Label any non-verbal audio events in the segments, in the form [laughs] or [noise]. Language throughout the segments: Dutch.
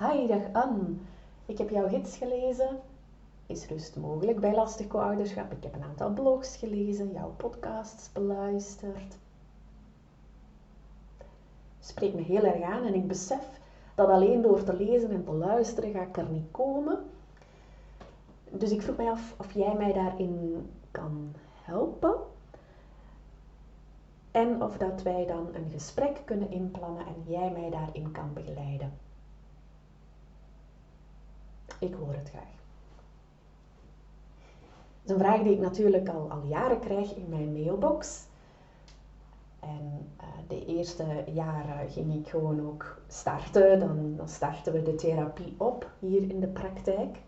Hi, dag Anne. Ik heb jouw gids gelezen. Is rust mogelijk bij lastig co-ouderschap? Ik heb een aantal blogs gelezen, jouw podcasts beluisterd. Spreekt me heel erg aan en ik besef dat alleen door te lezen en te luisteren ga ik er niet komen. Dus ik vroeg mij af of jij mij daarin kan helpen. En of dat wij dan een gesprek kunnen inplannen en jij mij daarin kan begeleiden. Ik hoor het graag. Dat is een vraag die ik natuurlijk al, al jaren krijg in mijn mailbox. En uh, de eerste jaren ging ik gewoon ook starten. Dan, dan starten we de therapie op hier in de praktijk.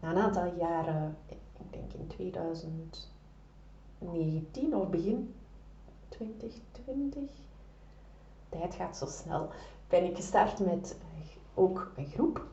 Na een aantal jaren, ik denk in 2019 of begin 2020, tijd gaat zo snel, ben ik gestart met ook een groep,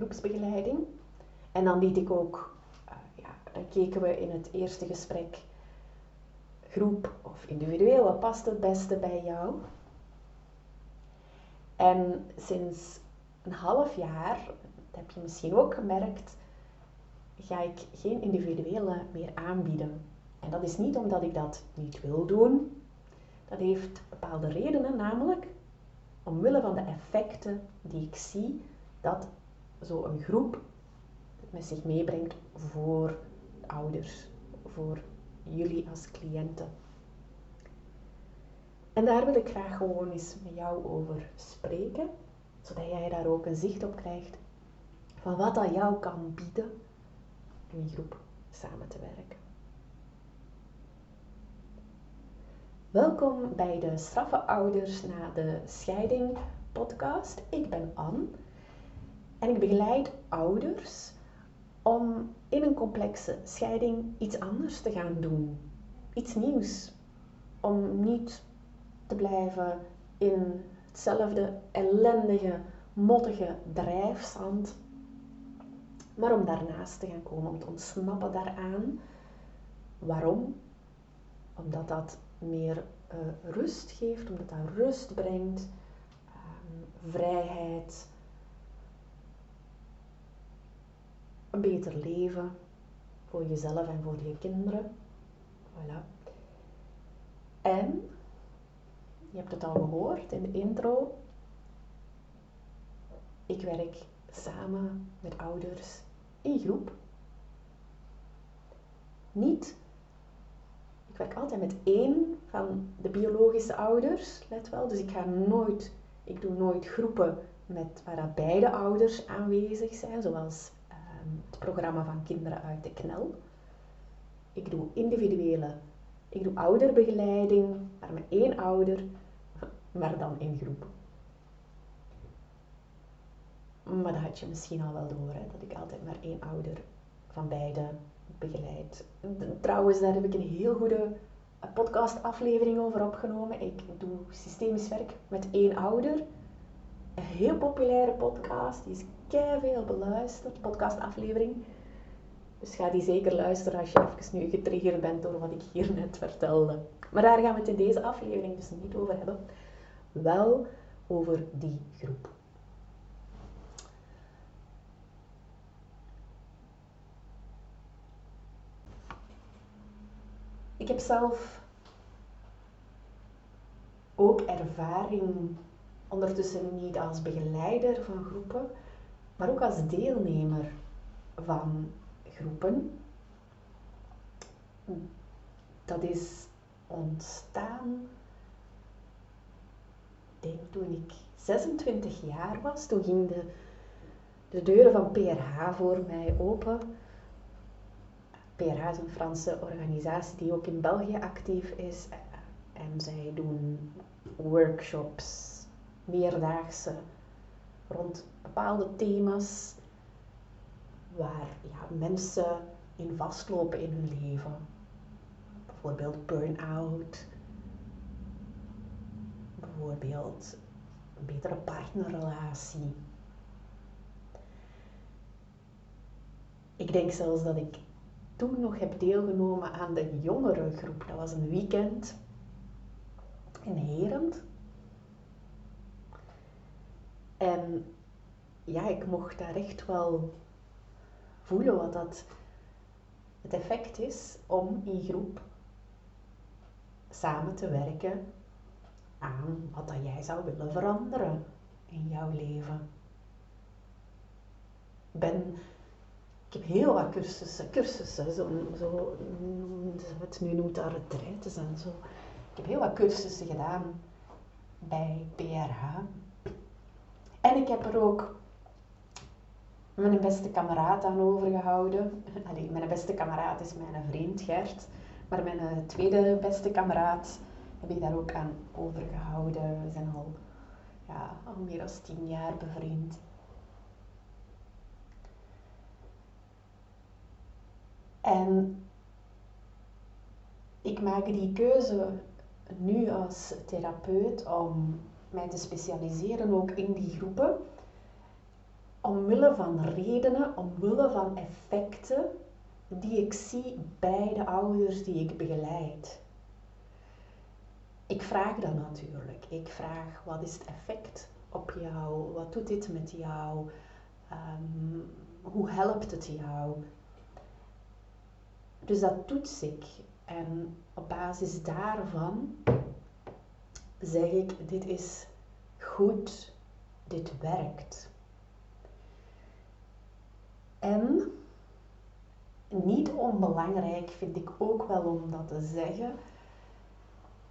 groepsbegeleiding. En dan liet ik ook, uh, ja, dan keken we in het eerste gesprek groep of individueel, wat past het beste bij jou? En sinds een half jaar, dat heb je misschien ook gemerkt, ga ik geen individuele meer aanbieden. En dat is niet omdat ik dat niet wil doen. Dat heeft bepaalde redenen, namelijk omwille van de effecten die ik zie dat zo'n groep met zich meebrengt voor ouders, voor jullie als cliënten. En daar wil ik graag gewoon eens met jou over spreken, zodat jij daar ook een zicht op krijgt van wat dat jou kan bieden in groep samen te werken. Welkom bij de Straffe Ouders na de Scheiding podcast. Ik ben Anne en ik begeleid ouders om in een complexe scheiding iets anders te gaan doen. Iets nieuws. Om niet te blijven in hetzelfde ellendige, mottige drijfzand. Maar om daarnaast te gaan komen, om te ontsnappen daaraan. Waarom? Omdat dat meer uh, rust geeft, omdat dat rust brengt, um, vrijheid, een beter leven voor jezelf en voor je kinderen. Voilà. En, je hebt het al gehoord in de intro, ik werk samen met ouders in groep. Niet, ik werk altijd met één van de biologische ouders, let wel. Dus ik ga nooit, ik doe nooit groepen met waar beide ouders aanwezig zijn, zoals het programma van Kinderen uit de Knel. Ik doe individuele, ik doe ouderbegeleiding, maar met één ouder, maar dan in groep. Maar dat had je misschien al wel door, hè, dat ik altijd maar één ouder van beide begeleid. Trouwens, daar heb ik een heel goede podcastaflevering over opgenomen. Ik doe systemisch werk met één ouder. Heel populaire podcast, die is veel beluisterd, podcastaflevering. Dus ga die zeker luisteren als je even nu getriggerd bent door wat ik hier net vertelde. Maar daar gaan we het in deze aflevering dus niet over hebben. Wel over die groep. Ik heb zelf ook ervaring ondertussen niet als begeleider van groepen, maar ook als deelnemer van groepen. Dat is ontstaan, denk toen ik 26 jaar was. Toen gingen de, de deuren van PRH voor mij open. PRH is een Franse organisatie die ook in België actief is. En zij doen workshops, meerdaagse rond bepaalde thema's waar ja, mensen in vastlopen in hun leven. Bijvoorbeeld burn-out, bijvoorbeeld een betere partnerrelatie. Ik denk zelfs dat ik toen nog heb deelgenomen aan de jongere groep. Dat was een weekend in Herend. En ja, ik mocht daar echt wel voelen wat dat het effect is om in groep samen te werken aan wat dat jij zou willen veranderen in jouw leven. Ben, ik heb heel wat cursussen, cursussen, zo, zo wat nu noemt dat retraites en zo. Ik heb heel wat cursussen gedaan bij PRH. En ik heb er ook mijn beste kameraad aan overgehouden. Allee, mijn beste kameraad is mijn vriend Gert. Maar mijn eh, tweede beste kameraad heb ik daar ook aan overgehouden. We zijn al, ja, al meer dan tien jaar bevriend. En ik maak die keuze nu als therapeut om mij te specialiseren ook in die groepen. Omwille van redenen, omwille van effecten die ik zie bij de ouders die ik begeleid. Ik vraag dan natuurlijk. Ik vraag wat is het effect op jou? Wat doet dit met jou? Ehm, hoe helpt het jou? Dus dat toets ik. En op basis daarvan zeg ik: dit is goed, dit werkt. En niet onbelangrijk vind ik ook wel om dat te zeggen.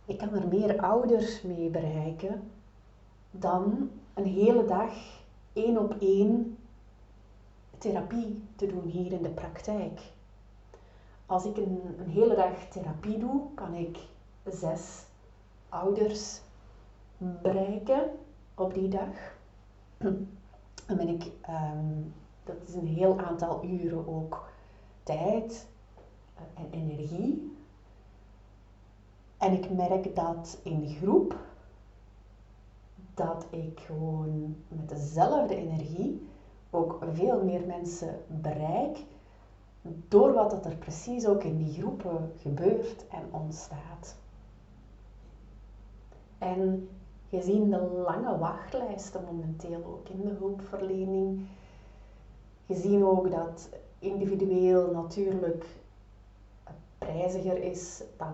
Ik kan er meer ouders mee bereiken dan een hele dag één op één therapie te doen hier in de praktijk. Als ik een, een hele dag therapie doe, kan ik zes ouders bereiken op die dag. Dan ben ik, ehm, dat is een heel aantal uren ook tijd en energie. En ik merk dat in de groep dat ik gewoon met dezelfde energie ook veel meer mensen bereik door wat er precies ook in die groepen gebeurt en ontstaat. En gezien de lange wachtlijsten momenteel ook in de hulpverlening, gezien ook dat individueel natuurlijk prijziger is dan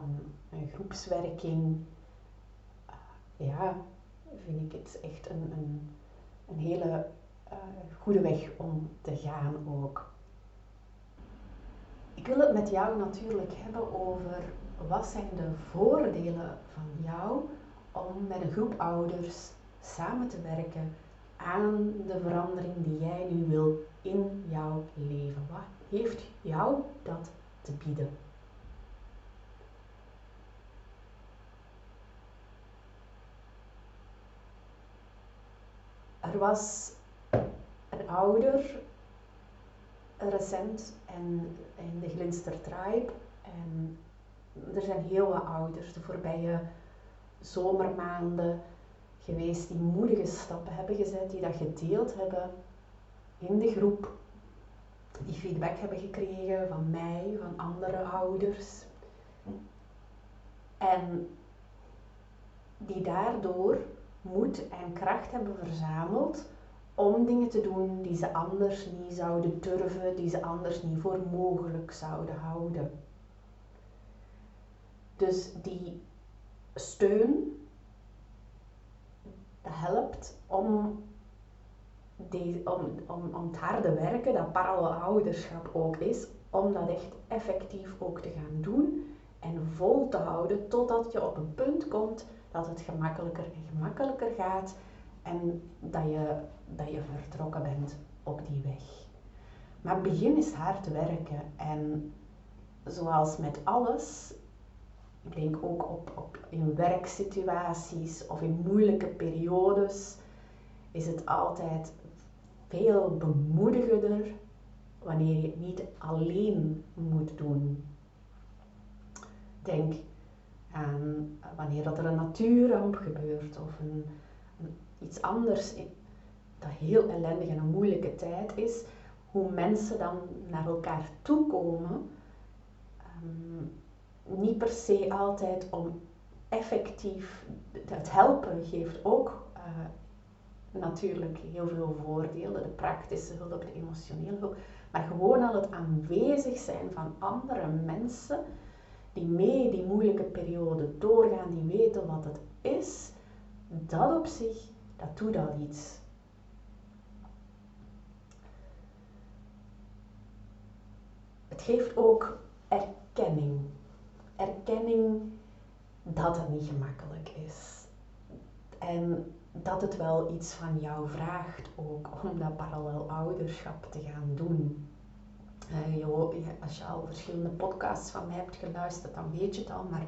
een groepswerking, ja, vind ik het echt een, een, een hele uh, goede weg om te gaan ook. Ik wil het met jou natuurlijk hebben over wat zijn de voordelen van jou om met een groep ouders samen te werken aan de verandering die jij nu wil in jouw leven. Wat heeft jou dat te bieden? Er was een ouder recent en in de Glinster Tribe. En er zijn heel wat ouders de voorbije zomermaanden geweest die moedige stappen hebben gezet, die dat gedeeld hebben in de groep, die feedback hebben gekregen van mij, van andere ouders. En die daardoor moed en kracht hebben verzameld om dingen te doen die ze anders niet zouden durven, die ze anders niet voor mogelijk zouden houden. Dus die steun helpt om, die, om, om, om het harde werken, dat parallel ouderschap ook is, om dat echt effectief ook te gaan doen en vol te houden totdat je op een punt komt dat het gemakkelijker en gemakkelijker gaat en dat je, dat je vertrokken bent op die weg. Maar begin is hard werken en zoals met alles, ik denk ook op, op in werksituaties of in moeilijke periodes, is het altijd veel bemoedigender wanneer je het niet alleen moet doen. Denk aan wanneer dat er een natuurramp gebeurt of een, iets anders dat heel ellendig en een moeilijke tijd is, hoe mensen dan naar elkaar toe komen. Ehm, niet per se altijd om effectief, het helpen geeft ook uh, natuurlijk heel veel voordelen, de praktische hulp, de emotionele hulp, maar gewoon al het aanwezig zijn van andere mensen die mee die moeilijke periode doorgaan, die weten wat het is, dat op zich, dat doet al iets. Het geeft ook erkenning. Erkenning dat het niet gemakkelijk is. En dat het wel iets van jou vraagt ook om dat parallel ouderschap te gaan doen. Uh, als je al verschillende podcasts van mij hebt geluisterd, dan weet je het al. Maar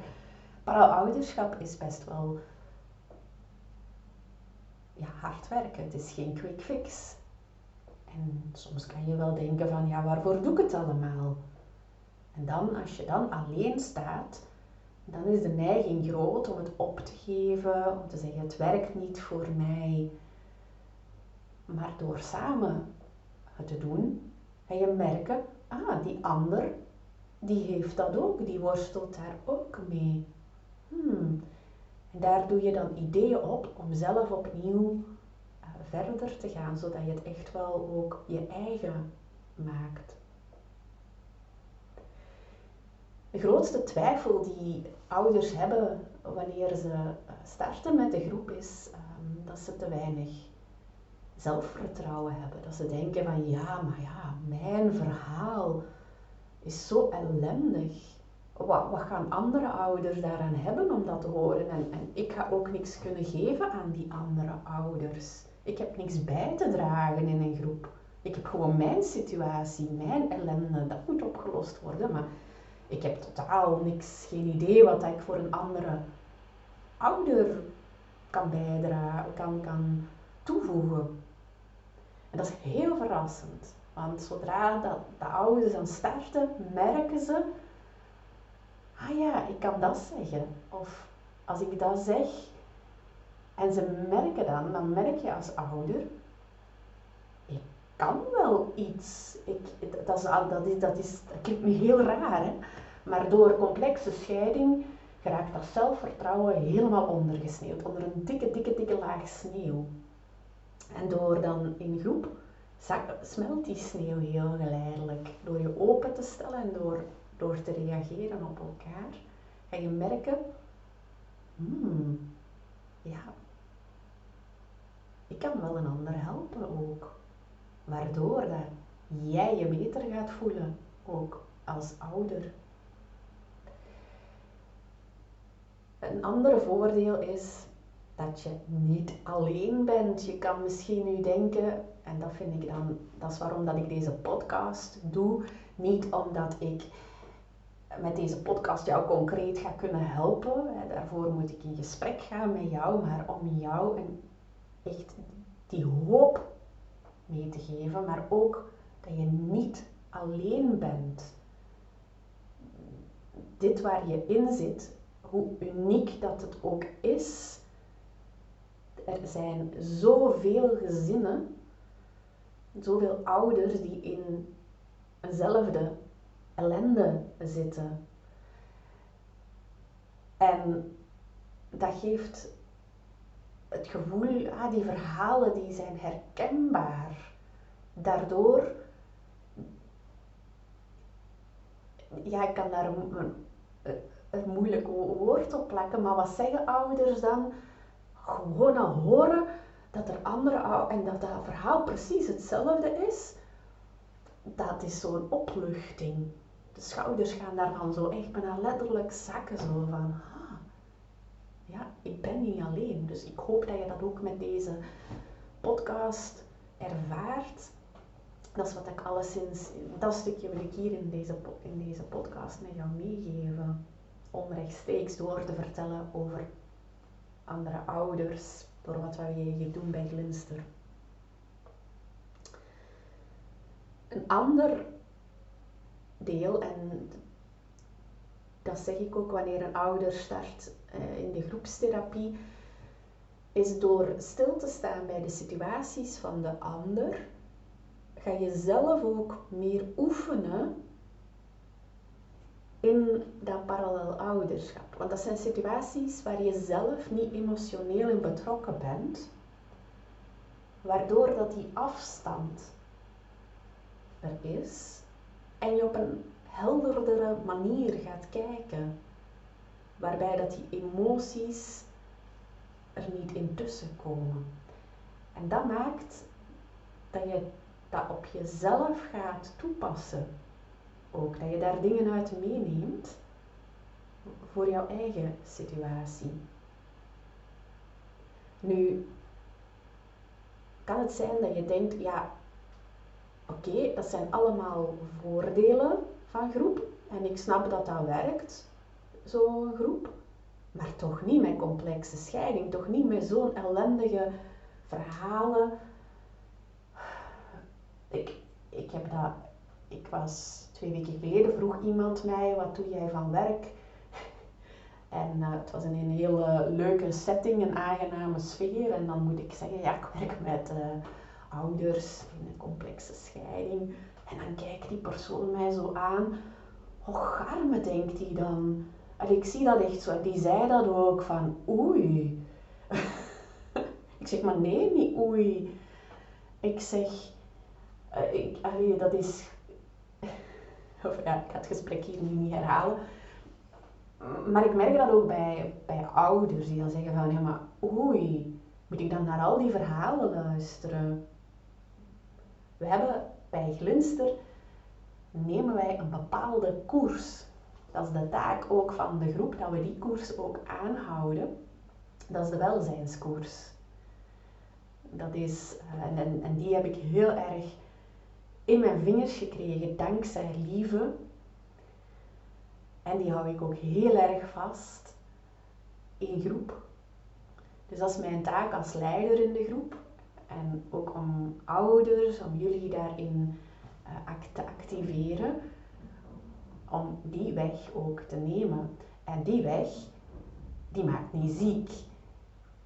parallel ouderschap is best wel ja, hard werken. Het is geen quick fix. En soms kan je wel denken van, ja, waarvoor doe ik het allemaal? En dan, als je dan alleen staat, dan is de neiging groot om het op te geven, om te zeggen, het werkt niet voor mij. Maar door samen het te doen, ga je merken, ah, die ander, die heeft dat ook, die worstelt daar ook mee. Hmm. En daar doe je dan ideeën op om zelf opnieuw uh, verder te gaan, zodat je het echt wel ook je eigen maakt. De grootste twijfel die ouders hebben wanneer ze eh, starten met de groep is um, dat ze te weinig zelfvertrouwen hebben. Dat ze denken van ja, maar ja, mijn verhaal is zo ellendig wat, wat gaan andere ouders daaraan hebben om dat te horen? En, en ik ga ook niks kunnen geven aan die andere ouders. Ik heb niks bij te dragen in een groep. Ik heb gewoon mijn situatie, mijn ellende, dat moet opgelost worden. Maar ik heb totaal niks, geen idee wat ik voor een andere ouder kan bijdragen, kan, kan toevoegen. En dat is heel verrassend. Want zodra dat de ouders dan starten, merken ze ah ja, ik kan dat zeggen. Of als ik dat zeg en ze merken dan, dan merk je als ouder, ik kan wel iets. Ik, dat, is, dat, is, dat, is, dat klinkt me heel raar, hè? Maar door complexe scheiding geraakt dat zelfvertrouwen helemaal ondergesneeuwd, onder een dikke, dikke, dikke laag sneeuw. En door dan in groep smelt die sneeuw heel geleidelijk. Door je open te stellen en door door te reageren op elkaar, ga je merken, hmm, ja, ik kan wel een ander helpen ook. Waardoor dat jij je beter gaat voelen, ook als ouder. Een ander voordeel is dat je niet alleen bent. Je kan misschien nu denken, en dat vind ik dan, dat is waarom dat ik deze podcast doe, niet omdat ik met deze podcast jou concreet ga kunnen helpen. Daarvoor moet ik in gesprek gaan met jou, maar om jou echt die hoop mee te geven, maar ook dat je niet alleen bent. Dit waar je in zit, hoe uniek dat het ook is, er zijn zoveel gezinnen, zoveel ouders die in eenzelfde ellende zitten. En dat geeft het gevoel, ah, die verhalen die zijn herkenbaar. Daardoor, ja, ik kan daar een, een moeilijk woord op plakken, maar wat zeggen ouders dan? Gewoon al horen dat er andere en dat dat verhaal precies hetzelfde is, dat is zo'n opluchting de schouders gaan daarvan zo echt bijna letterlijk zakken. Zo van, ah, ja, ik ben niet alleen. Dus ik hoop dat je dat ook met deze podcast ervaart. Dat is wat ik alleszins, dat stukje wil ik hier in deze, in deze podcast met jou meegeven. Om rechtstreeks door te vertellen over andere ouders, door wat wij hier doen bij Glinster. Een ander deel. En dat zeg ik ook wanneer een ouder start uh, in de groepstherapie, is door stil te staan bij de situaties van de ander, ga je zelf ook meer oefenen in dat parallel ouderschap. Want dat zijn situaties waar je zelf niet emotioneel in betrokken bent, waardoor dat die afstand er is en je op een helderdere manier gaat kijken, waarbij dat die emoties er niet intussen komen. En dat maakt dat je dat op jezelf gaat toepassen. Ook dat je daar dingen uit meeneemt voor jouw eigen situatie. Nu, kan het zijn dat je denkt, ja, oké, dat zijn allemaal voordelen van groep en ik snap dat dat werkt, zo'n groep, maar toch niet met complexe scheiding, toch niet met zo'n ellendige verhalen. Ik, ik heb dat, ik was twee weken geleden vroeg iemand mij, wat doe jij van werk? [laughs] En uh, het was in een hele leuke setting, een aangename sfeer. En dan moet ik zeggen, ja, ik werk met uh, ouders in een complexe scheiding. En dan kijkt die persoon mij zo aan. Och, arme, denkt hij dan. En ik zie dat echt zo. Die zei dat ook, van oei. [laughs] ik zeg, maar nee, niet oei. Ik zeg, ik, dat is... of ja, ik ga het gesprek hier nu niet herhalen maar ik merk dat ook bij, bij ouders die dan zeggen van ja maar oei, moet ik dan naar al die verhalen luisteren? We hebben bij Glinster nemen wij een bepaalde koers. Dat is de taak ook van de groep, dat we die koers ook aanhouden. Dat is de welzijnskoers. Dat is, eh, en, en die heb ik heel erg in mijn vingers gekregen dankzij Lieve, en die hou ik ook heel erg vast in groep. Dus dat is mijn taak als leider in de groep. En ook om ouders, om jullie daarin uh, te activeren, om die weg ook te nemen. En die weg, die maakt niet ziek.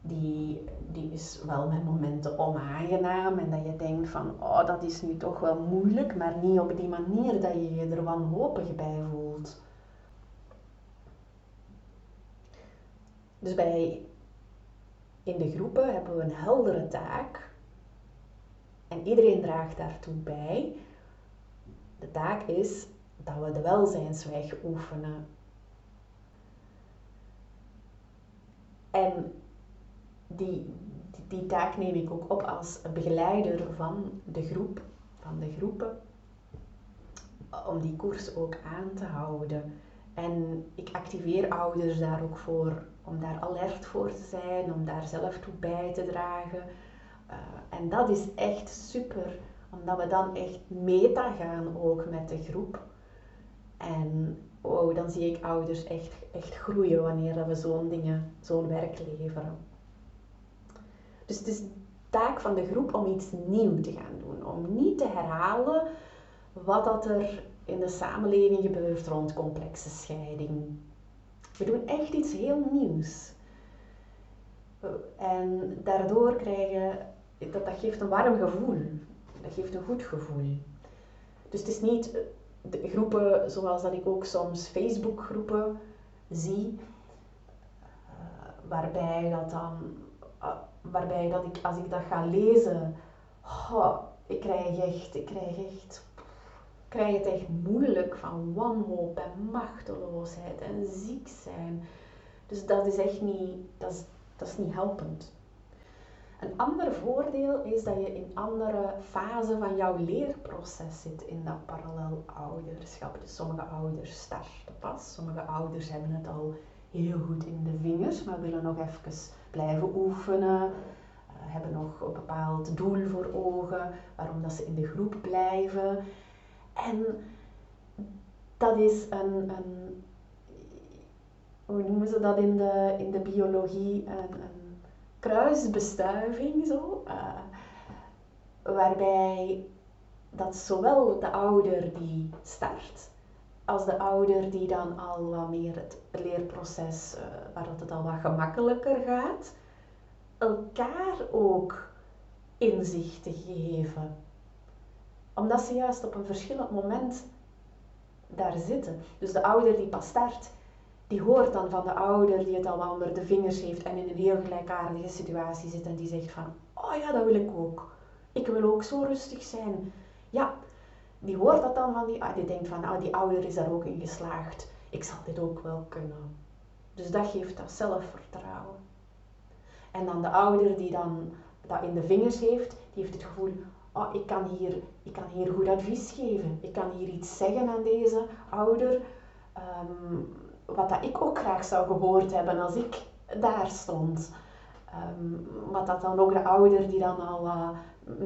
Die, die is wel met momenten onaangenaam en dat je denkt van, oh dat is nu toch wel moeilijk, maar niet op die manier dat je je er wanhopig bij voelt. Dus bij, in de groepen hebben we een heldere taak en iedereen draagt daartoe bij. De taak is dat we de welzijnsweg oefenen. En die, die, taak neem ik ook op als begeleider van de groep, van de groepen, om die koers ook aan te houden. En ik activeer ouders daar ook voor om daar alert voor te zijn, om daar zelf toe bij te dragen. Uh, en dat is echt super, omdat we dan echt meta gaan ook met de groep. En wow, dan zie ik ouders echt, echt groeien wanneer we zo'n dingen, zo'n werk leveren. Dus het is de taak van de groep om iets nieuws te gaan doen. Om niet te herhalen wat dat er in de samenleving gebeurt rond complexe scheiding. We doen echt iets heel nieuws. En daardoor krijgen, dat, dat geeft een warm gevoel. Dat geeft een goed gevoel. Dus het is niet de groepen zoals dat ik ook soms Facebook groepen zie, uh, waarbij dat dan, uh, waarbij dat ik als ik dat ga lezen, ik krijg echt, ik krijg echt krijg je het echt moeilijk van wanhoop en machteloosheid en ziek zijn. Dus dat is echt niet, dat is, dat is niet helpend. Een ander voordeel is dat je in andere fasen van jouw leerproces zit in dat parallel ouderschap. Dus sommige ouders starten pas, sommige ouders hebben het al heel goed in de vingers, maar willen nog even blijven oefenen, eh, hebben nog een bepaald doel voor ogen, waarom dat ze in de groep blijven. En dat is een, een hoe noemen ze dat in de, in de biologie, een, kruisbestuiving zo, uh, waarbij dat zowel de ouder die start, als de ouder die dan al wat meer het leerproces, uh, waar het al wat gemakkelijker gaat, elkaar ook inzichten geven omdat ze juist op een verschillend moment daar zitten. Dus de ouder die pas start, die hoort dan van de ouder die het al wel onder de vingers heeft en in een heel gelijkaardige situatie zit en die zegt van, oh ja, dat wil ik ook. Ik wil ook zo rustig zijn. Ja, die hoort dat dan van die, ah, die denkt van, ah, die ouder is daar ook in geslaagd. Ik zal dit ook wel kunnen. Dus dat geeft dat zelfvertrouwen. En dan de ouder die dan dat in de vingers heeft, die heeft het gevoel, oh, ik, kan hier, ik kan hier goed advies geven. Ik kan hier iets zeggen aan deze ouder. Ehm, wat dat ik ook graag zou gehoord hebben als ik daar stond. Um, wat dat dan ook de ouder die dan al uh,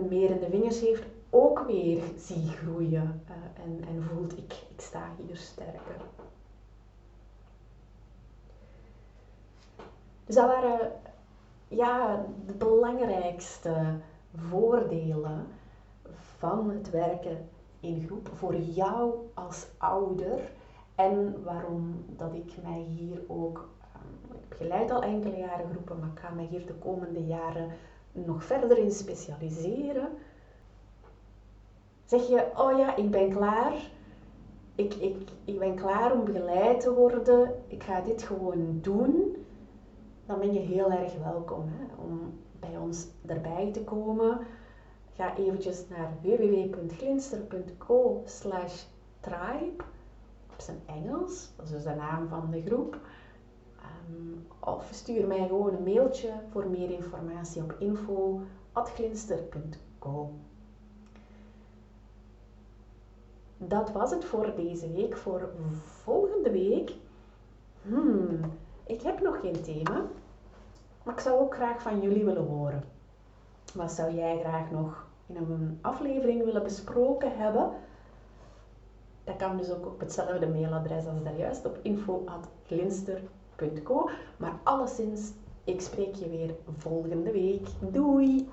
meer in de vingers heeft, ook weer zie groeien uh, en, en voelt ik, ik sta hier sterker. Dus dat waren ja, de belangrijkste voordelen van het werken in groep voor jou als ouder en waarom dat ik mij hier ook, um, ik begeleid al enkele jaren groepen, maar ik ga mij hier de komende jaren nog verder in specialiseren. Zeg je, oh ja, ik ben klaar, ik, ik, ik ben klaar om begeleid te worden, ik ga dit gewoon doen, dan ben je heel erg welkom hè, om bij ons erbij te komen. Ga eventjes naar www.glinster.co tribe op zijn Engels, dat is dus de naam van de groep. Um, of stuur mij gewoon een mailtje voor meer informatie op info.glinster.co. Dat was het voor deze week. Voor volgende week. Hmm, ik heb nog geen thema, maar ik zou ook graag van jullie willen horen. Wat zou jij graag nog in een aflevering willen besproken hebben? Dat kan dus ook op hetzelfde mailadres als daarjuist op info.glinster.co. Maar alleszins, ik spreek je weer volgende week. Doei!